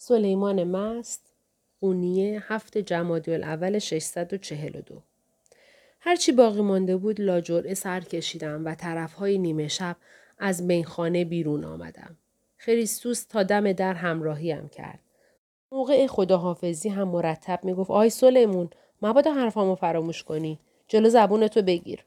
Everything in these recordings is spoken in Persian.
سلیمان مست قونیه هفت جمادی الاول 642 هرچی باقی مانده بود لاجرعه سر کشیدم و طرفهای نیمه شب از میخانه بیرون آمدم. خریستوس تا دم در همراهیم کرد. موقع خداحافظی هم مرتب می‌گفت آی سلیمون مبادا حرفامو فراموش کنی. جلو زبونتو بگیر.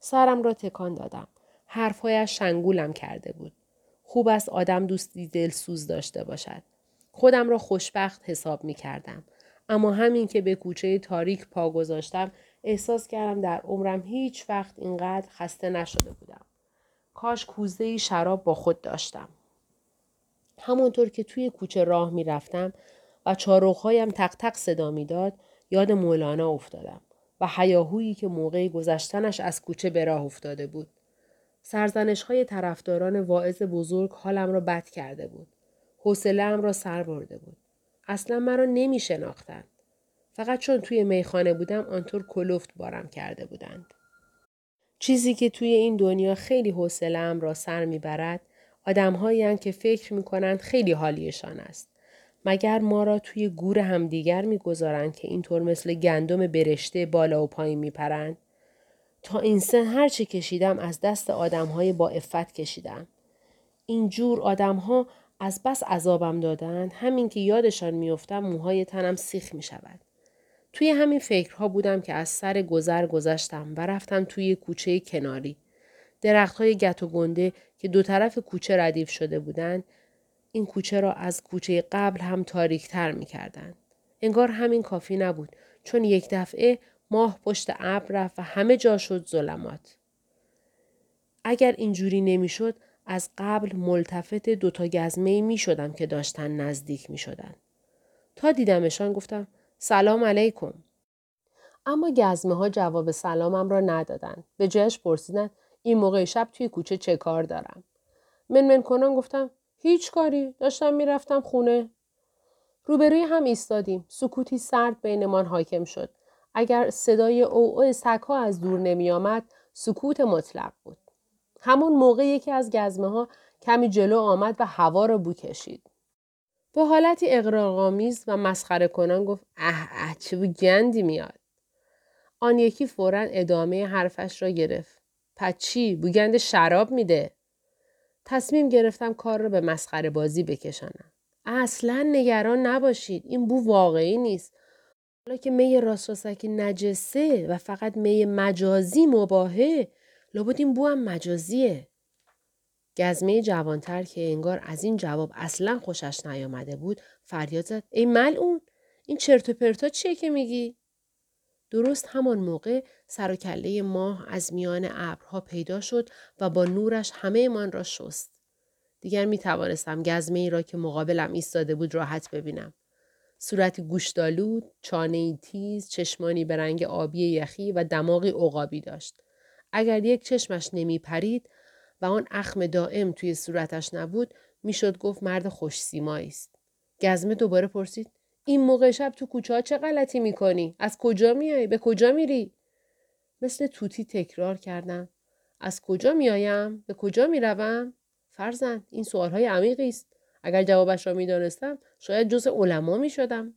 سرم را تکان دادم. حرفهایش شنگولم کرده بود. خوب است آدم دوستی دلسوز داشته باشد. خودم را خوشبخت حساب می کردم. اما همین که به کوچه تاریک پا گذاشتم احساس کردم در عمرم هیچ وقت اینقدر خسته نشده بودم. کاش کوزه شراب با خود داشتم. همونطور که توی کوچه راه می رفتم و چاروخهایم تق تق صدا می‌داد یاد مولانا افتادم و حیاهویی که موقع گذشتنش از کوچه به راه افتاده بود. سرزنش های طرفداران واعظ بزرگ حالم را بد کرده بود. حوصله را سر برده بود. اصلا مرا نمی شناختند. فقط چون توی میخانه بودم آنطور کلفت بارم کرده بودند. چیزی که توی این دنیا خیلی حوصله را سر می‌برد آدمهایی که فکر می‌کنند خیلی حالیشان است. مگر ما را توی گور همدیگر می‌گذارند که اینطور مثل گندم برشته بالا و پایین میپرند؟ تا این سن هر چه کشیدم از دست آدمهای با افت کشیدم. این جور آدمها از بس عذابم دادند همین که یادشان میافتم موهای تنم سیخ می شود. توی همین فکرها بودم که از سر گذر گذشتم و رفتم توی کوچه کناری. درخت های گت و گنده که دو طرف کوچه ردیف شده بودند این کوچه را از کوچه قبل هم تاریکتر می کردن. انگار همین کافی نبود چون یک دفعه ماه پشت ابر رفت و همه جا شد ظلمات. اگر اینجوری نمی‌شد از قبل ملتفت دوتا گزمه می شدم که داشتن نزدیک می شدن. تا دیدمشان گفتم سلام علیکم. اما گزمه ها جواب سلامم را ندادند. به جایش پرسیدن این موقع شب توی کوچه چه کار دارم. من کنان گفتم هیچ کاری داشتم می‌رفتم خونه. روبروی هم ایستادیم. سکوتی سرد بینمان حاکم شد. اگر صدای او سگها از دور نمی آمد سکوت مطلق بود. همون موقع یکی از گزمه ها کمی جلو آمد و هوا را بو کشید. با حالتی اقراقآمیز و مسخره کنان گفت اه اه چه بو گندی میاد. آن یکی فورا ادامه حرفش را گرفت. پچی بوگند شراب میده. تصمیم گرفتم کار را به مسخره بازی بکشانم. اصلا نگران نباشید. این بو واقعی نیست. حالا که می راست نجسه و فقط می مجازی مباهه لابد این بو هم مجازیه. گزمه جوانتر که انگار از این جواب اصلا خوشش نیامده بود فریاد زد ای ملعون این چرت و پرتا چیه که میگی درست همان موقع سر و کله ماه از میان ابرها پیدا شد و با نورش همه من را شست دیگر می توانستم گزمه ای را که مقابلم ایستاده بود راحت ببینم صورتی گوشدالود، چانه تیز، چشمانی به رنگ آبی یخی و دماغی عقابی داشت. اگر یک چشمش نمی پرید و آن اخم دائم توی صورتش نبود می‌شد گفت مرد خوش سیمایی است. گزمه دوباره پرسید این موقع شب تو کوچه ها چه غلطی می‌کنی؟ از کجا میای؟ به کجا میری؟ مثل توتی تکرار کردم. از کجا میایم؟ به کجا می‌روم؟ فرزند این سوالهای عمیقی است. اگر جوابش را می‌دانستم شاید جز علما می‌شدم.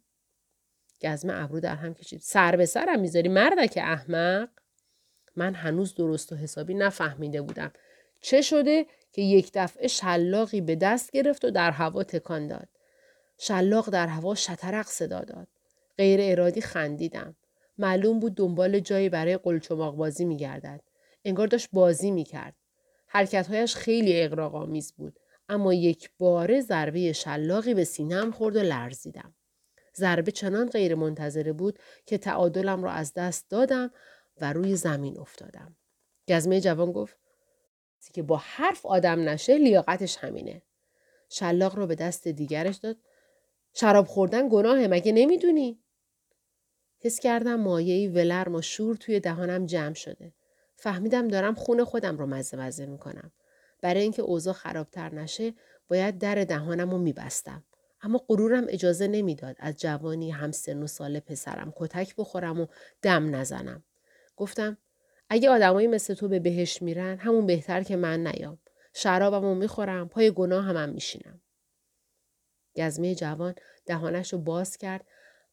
گزمه ابرو در هم کشید. سر به سرم می‌ذاری مردک احمق؟ من هنوز درست و حسابی نفهمیده بودم چه شده که یک دفعه شلاقی به دست گرفت و در هوا تکان داد. شلاق در هوا شترق صدا داد. غیر ارادی خندیدم. معلوم بود دنبال جایی برای قلچماق بازی می گردد. انگار داشت بازی می کرد. حرکتهایش خیلی اقراقآمیز بود. اما یک باره ضربه شلاقی به سینم خورد و لرزیدم. ضربه چنان غیر منتظره بود که تعادلم را از دست دادم و روی زمین افتادم. گزمه جوان گفت که با حرف آدم نشه لیاقتش همینه. شلاق رو به دست دیگرش داد. شراب خوردن گناهه مگه نمی‌دونی؟ حس کردم مایهی ولرم و شور توی دهانم جمع شده. فهمیدم دارم خون خودم رو مزه مزه می‌کنم. برای اینکه اوضاع خرابتر نشه باید در دهانم رو میبستم. اما غرورم اجازه نمی‌داد از جوانی هم سن و سال پسرم کتک بخورم و دم نزنم. گفتم اگه آدمایی مثل تو به بهش میرن همون بهتر که من نیام. شرابمو می‌خورم پای گناه هم, هم میشینم. گزمه جوان دهانش رو باز کرد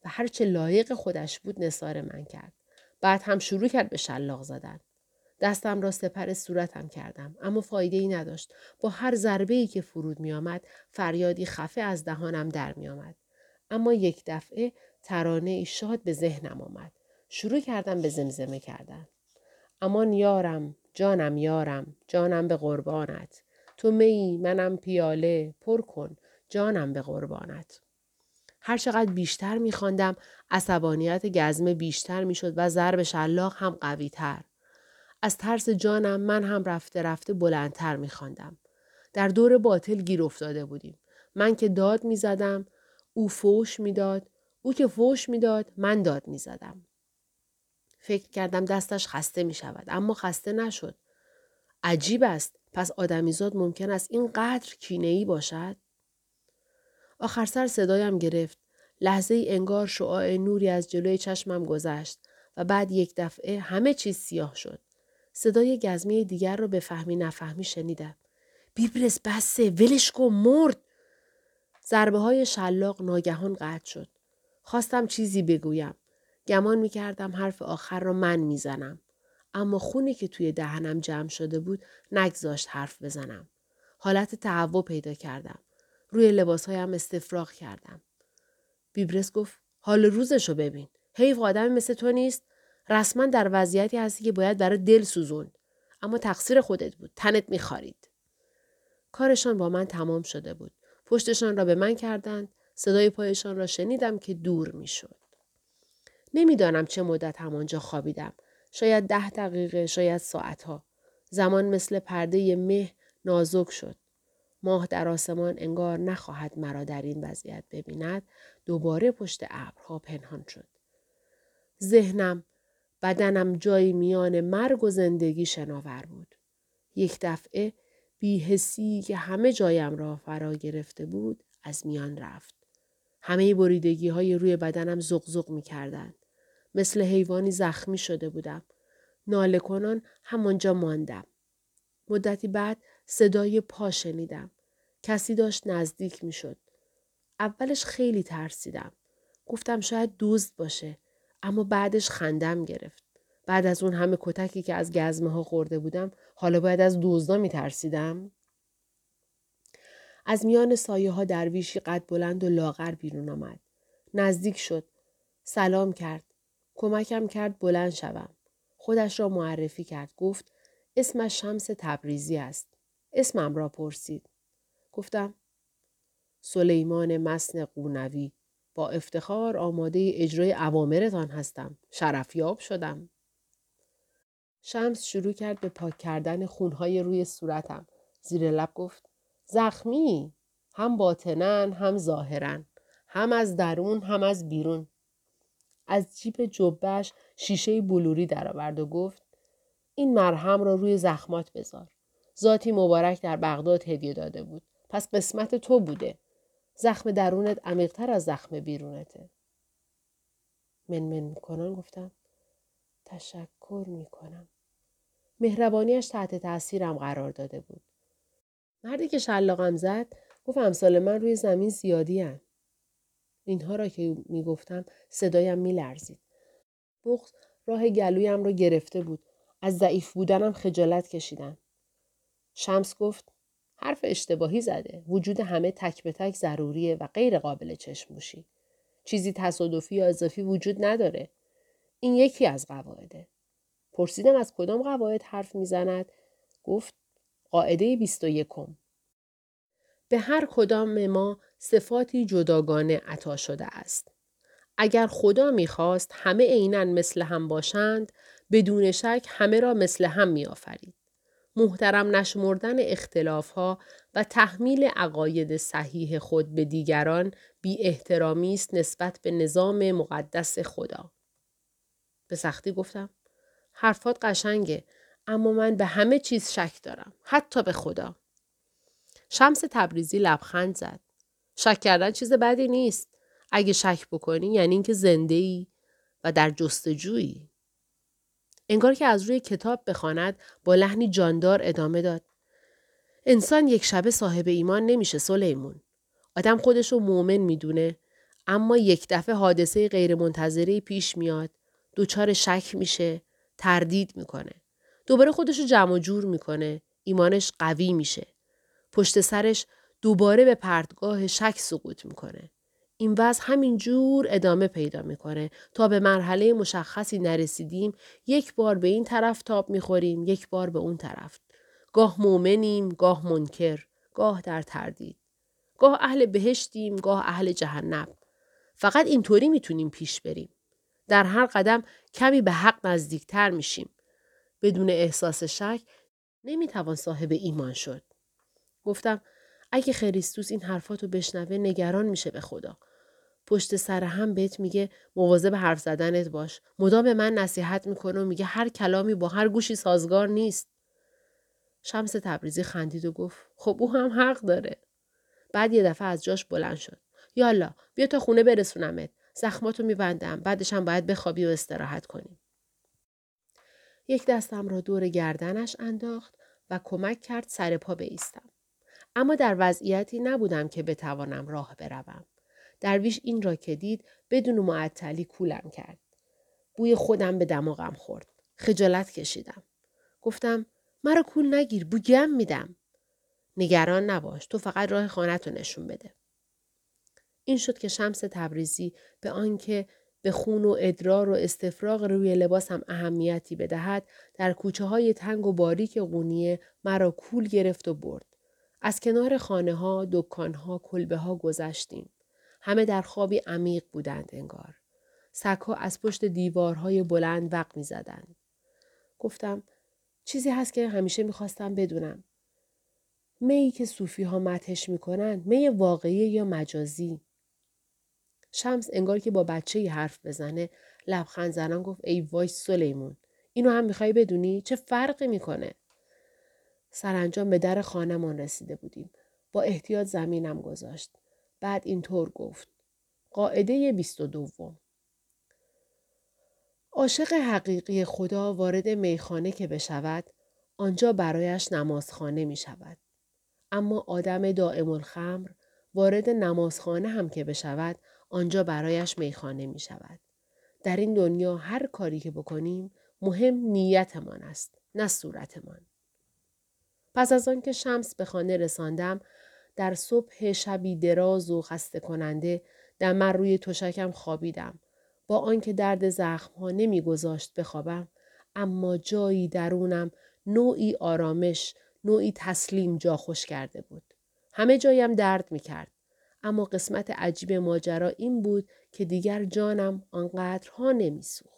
و هرچه لایق خودش بود نصار من کرد. بعد هم شروع کرد به شلاق زدن. دستم را سپر صورتم کردم اما فایده ای نداشت. با هر ضربه ای که فرود می آمد فریادی خفه از دهانم در می آمد. اما یک دفعه ترانه ای شاد به ذهنم آمد. شروع کردم به زمزمه کردن. امان یارم، جانم یارم، جانم به قربانت. تو می منم پیاله، پر کن، جانم به قربانت. هر چقدر بیشتر میخواندم عصبانیت گزمه بیشتر می‌شد و ضرب شلاق هم قوی تر. از ترس جانم من هم رفته رفته بلندتر میخواندم. در دور باطل گیر افتاده بودیم. من که داد می‌زدم او فوش می‌داد او که فوش می‌داد من داد می‌زدم. فکر کردم دستش خسته می شود اما خسته نشد. عجیب است پس آدمیزاد ممکن است اینقدر کینه ای باشد؟ آخر سر صدایم گرفت. لحظه ای انگار شعاع نوری از جلوی چشمم گذشت و بعد یک دفعه همه چیز سیاه شد. صدای گزمه دیگر را به فهمی نفهمی شنیدم. بیبرس بسه ولش کن مرد. ضربه های شلاق ناگهان قطع شد. خواستم چیزی بگویم. گمان می کردم حرف آخر را من می‌زنم. اما خونی که توی دهنم جمع شده بود نگذاشت حرف بزنم. حالت تهوع پیدا کردم. روی لباسهایم استفراغ کردم. بیبرس گفت حال روزشو ببین. حیف آدمی مثل تو نیست. رسما در وضعیتی هستی که باید برای دل سوزوند. اما تقصیر خودت بود. تنت میخارید. کارشان با من تمام شده بود. پشتشان را به من کردند. صدای پایشان را شنیدم که دور می‌شد. نمی‌دانم چه مدت همانجا خوابیدم. شاید ده دقیقه، شاید ساعتها. زمان مثل پرده مه نازک شد. ماه در آسمان انگار نخواهد مرا در این وضعیت ببیند دوباره پشت ابرها پنهان شد. ذهنم بدنم جایی میان مرگ و زندگی شناور بود. یک دفعه بیهسی که همه جایم را فرا گرفته بود از میان رفت. همه بریدگی های روی بدنم زغزغ می کردن. مثل حیوانی زخمی شده بودم. ناله کنان همانجا ماندم. مدتی بعد صدای پا شنیدم. کسی داشت نزدیک می شد. اولش خیلی ترسیدم. گفتم شاید دوست باشه. اما بعدش خندم گرفت. بعد از اون همه کتکی که از گزمه ها خورده بودم حالا باید از دزدا می ترسیدم. از میان سایه ها درویشی قد بلند و لاغر بیرون آمد. نزدیک شد. سلام کرد. کمکم کرد بلند شوم. خودش را معرفی کرد. گفت اسمش شمس تبریزی است. اسمم را پرسید. گفتم سلیمان مسن قونوی با افتخار آماده اجرای عوامرتان هستم. شرفیاب شدم. شمس شروع کرد به پاک کردن خونهای روی صورتم. زیر لب گفت زخمی هم باطنن هم ظاهرن هم از درون هم از بیرون از جیب جبهش شیشه بلوری درآورد و گفت این مرهم را روی زخمات بذار. ذاتی مبارک در بغداد هدیه داده بود. پس قسمت تو بوده. زخم درونت عمیقتر از زخم بیرونته. من من می‌کنن گفتم تشکر می‌کنم. مهربانیش تحت تاثیرم قرار داده بود. مردی که شلاقم زد گفت امثال من روی زمین زیادی هن. اینها را که می‌گفتم صدایم میلرزید. بغز راه گلویم را گرفته بود. از ضعیف بودنم خجالت کشیدم. شمس گفت حرف اشتباهی زده. وجود همه تک به تک ضروریه و غیر قابل چشم بوشی. چیزی تصادفی یا اضافی وجود نداره. این یکی از قواعده. پرسیدم از کدام قواعد حرف می‌زند گفت قاعده 21 به هر کدام ما صفاتی جداگانه عطا شده است. اگر خدا می‌خواست همه عینا مثل هم باشند بدون شک همه را مثل هم میآفرید. محترم نشمردن اختلاف ها و تحمیل عقاید صحیح خود به دیگران بی احترامی است نسبت به نظام مقدس خدا. به سختی گفتم حرفات قشنگه اما من به همه چیز شک دارم حتی به خدا شمس تبریزی لبخند زد. شک کردن چیز بدی نیست. اگه شک بکنی یعنی اینکه زنده ای و در جستجویی. انگار که از روی کتاب بخواند با لحنی جاندار ادامه داد. انسان یک شبه صاحب ایمان نمیشه سلیمون آدم خودش رو مؤمن می‌دونه اما یک دفعه حادثه غیرمنتظره پیش میاد. دچار شک میشه تردید می‌کنه. دوباره خودش رو جمع جور می‌کنه. ایمانش قوی میشه. پشت سرش دوباره به پرتگاه شک سقوط می‌کنه. این وضع همین جور ادامه پیدا می‌کنه. تا به مرحله مشخصی نرسیدیم یک بار به این طرف تاب می‌خوریم یک بار به اون طرف. گاه مؤمنیم گاه منکر گاه در تردید. گاه اهل بهشتیم گاه اهل جهنم. فقط اینطوری می‌تونیم پیش بریم. در هر قدم کمی به حق نزدیکتر میشیم. بدون احساس شک نمی‌توان صاحب ایمان شد. گفتم اگه خریستوس این حرفاتو بشنوه نگران میشه به خدا. پشت سر هم بهت میگه مواظب حرف زدنت باش. مدام به من نصیحت می‌کنه و میگه هر کلامی با هر گوشی سازگار نیست. شمس تبریزی خندید و گفت خب او هم حق داره. بعد یه دفعه از جاش بلند شد. یالا بیا تا خونه برسونمت. زخماتو میبندم. بعدش هم باید بخوابی و استراحت کنیم یک دستم را دور گردنش انداخت و کمک کرد سر پا بیستم. اما در وضعیتی نبودم که بتوانم راه بروم درویش این را که دید بدون معطلی کولم کرد. بوی خودم به دماغم خورد. خجالت کشیدم. گفتم مرا کول نگیر بو گم میدم. نگران نباش تو فقط راه خانه نشون بده. این شد که شمس تبریزی به آنکه به خون و ادرار و استفراغ روی لباسم اهمیتی بدهد در کوچه های تنگ و باریک قونیه مرا کول گرفت و برد. از کنار خانه ها، دکان ها، کلبه ها گذشتیم. همه در خوابی عمیق بودند انگار. سکها از پشت دیوارهای بلند وق می زدند. گفتم چیزی هست که همیشه می‌خواستم بدونم. می که صوفی ها متش می‌کنند می واقعی یا مجازی؟ شمس انگار که با بچه حرف بزنه لبخند زنان گفت ای وای سلیمون اینو هم می‌خوای بدونی چه فرقی می‌کنه سرانجام به در خانمان رسیده بودیم با احتیاط زمینم گذاشت بعد اینطور گفت. قاعده بیست و دوم. عاشق حقیقی خدا وارد میخانه که بشود آنجا برایش نمازخانه می شود. اما آدم دائم الخمر وارد نمازخانه هم که بشود آنجا برایش میخانه می شود. در این دنیا هر کاری که بکنیم مهم نیتمان است نه صورتمان. پس از آنکه شمس به خانه رساندم در صبح شبی دراز و خسته کننده در من روی تشکم خوابیدم. با آنکه درد زخم ها نمیگذاشت بخوابم اما جایی درونم نوعی آرامش نوعی تسلیم جا خوش کرده بود. همه جایم درد می کرد. اما قسمت عجیب ماجرا این بود که دیگر جانم آنقدرها نمی سوخت.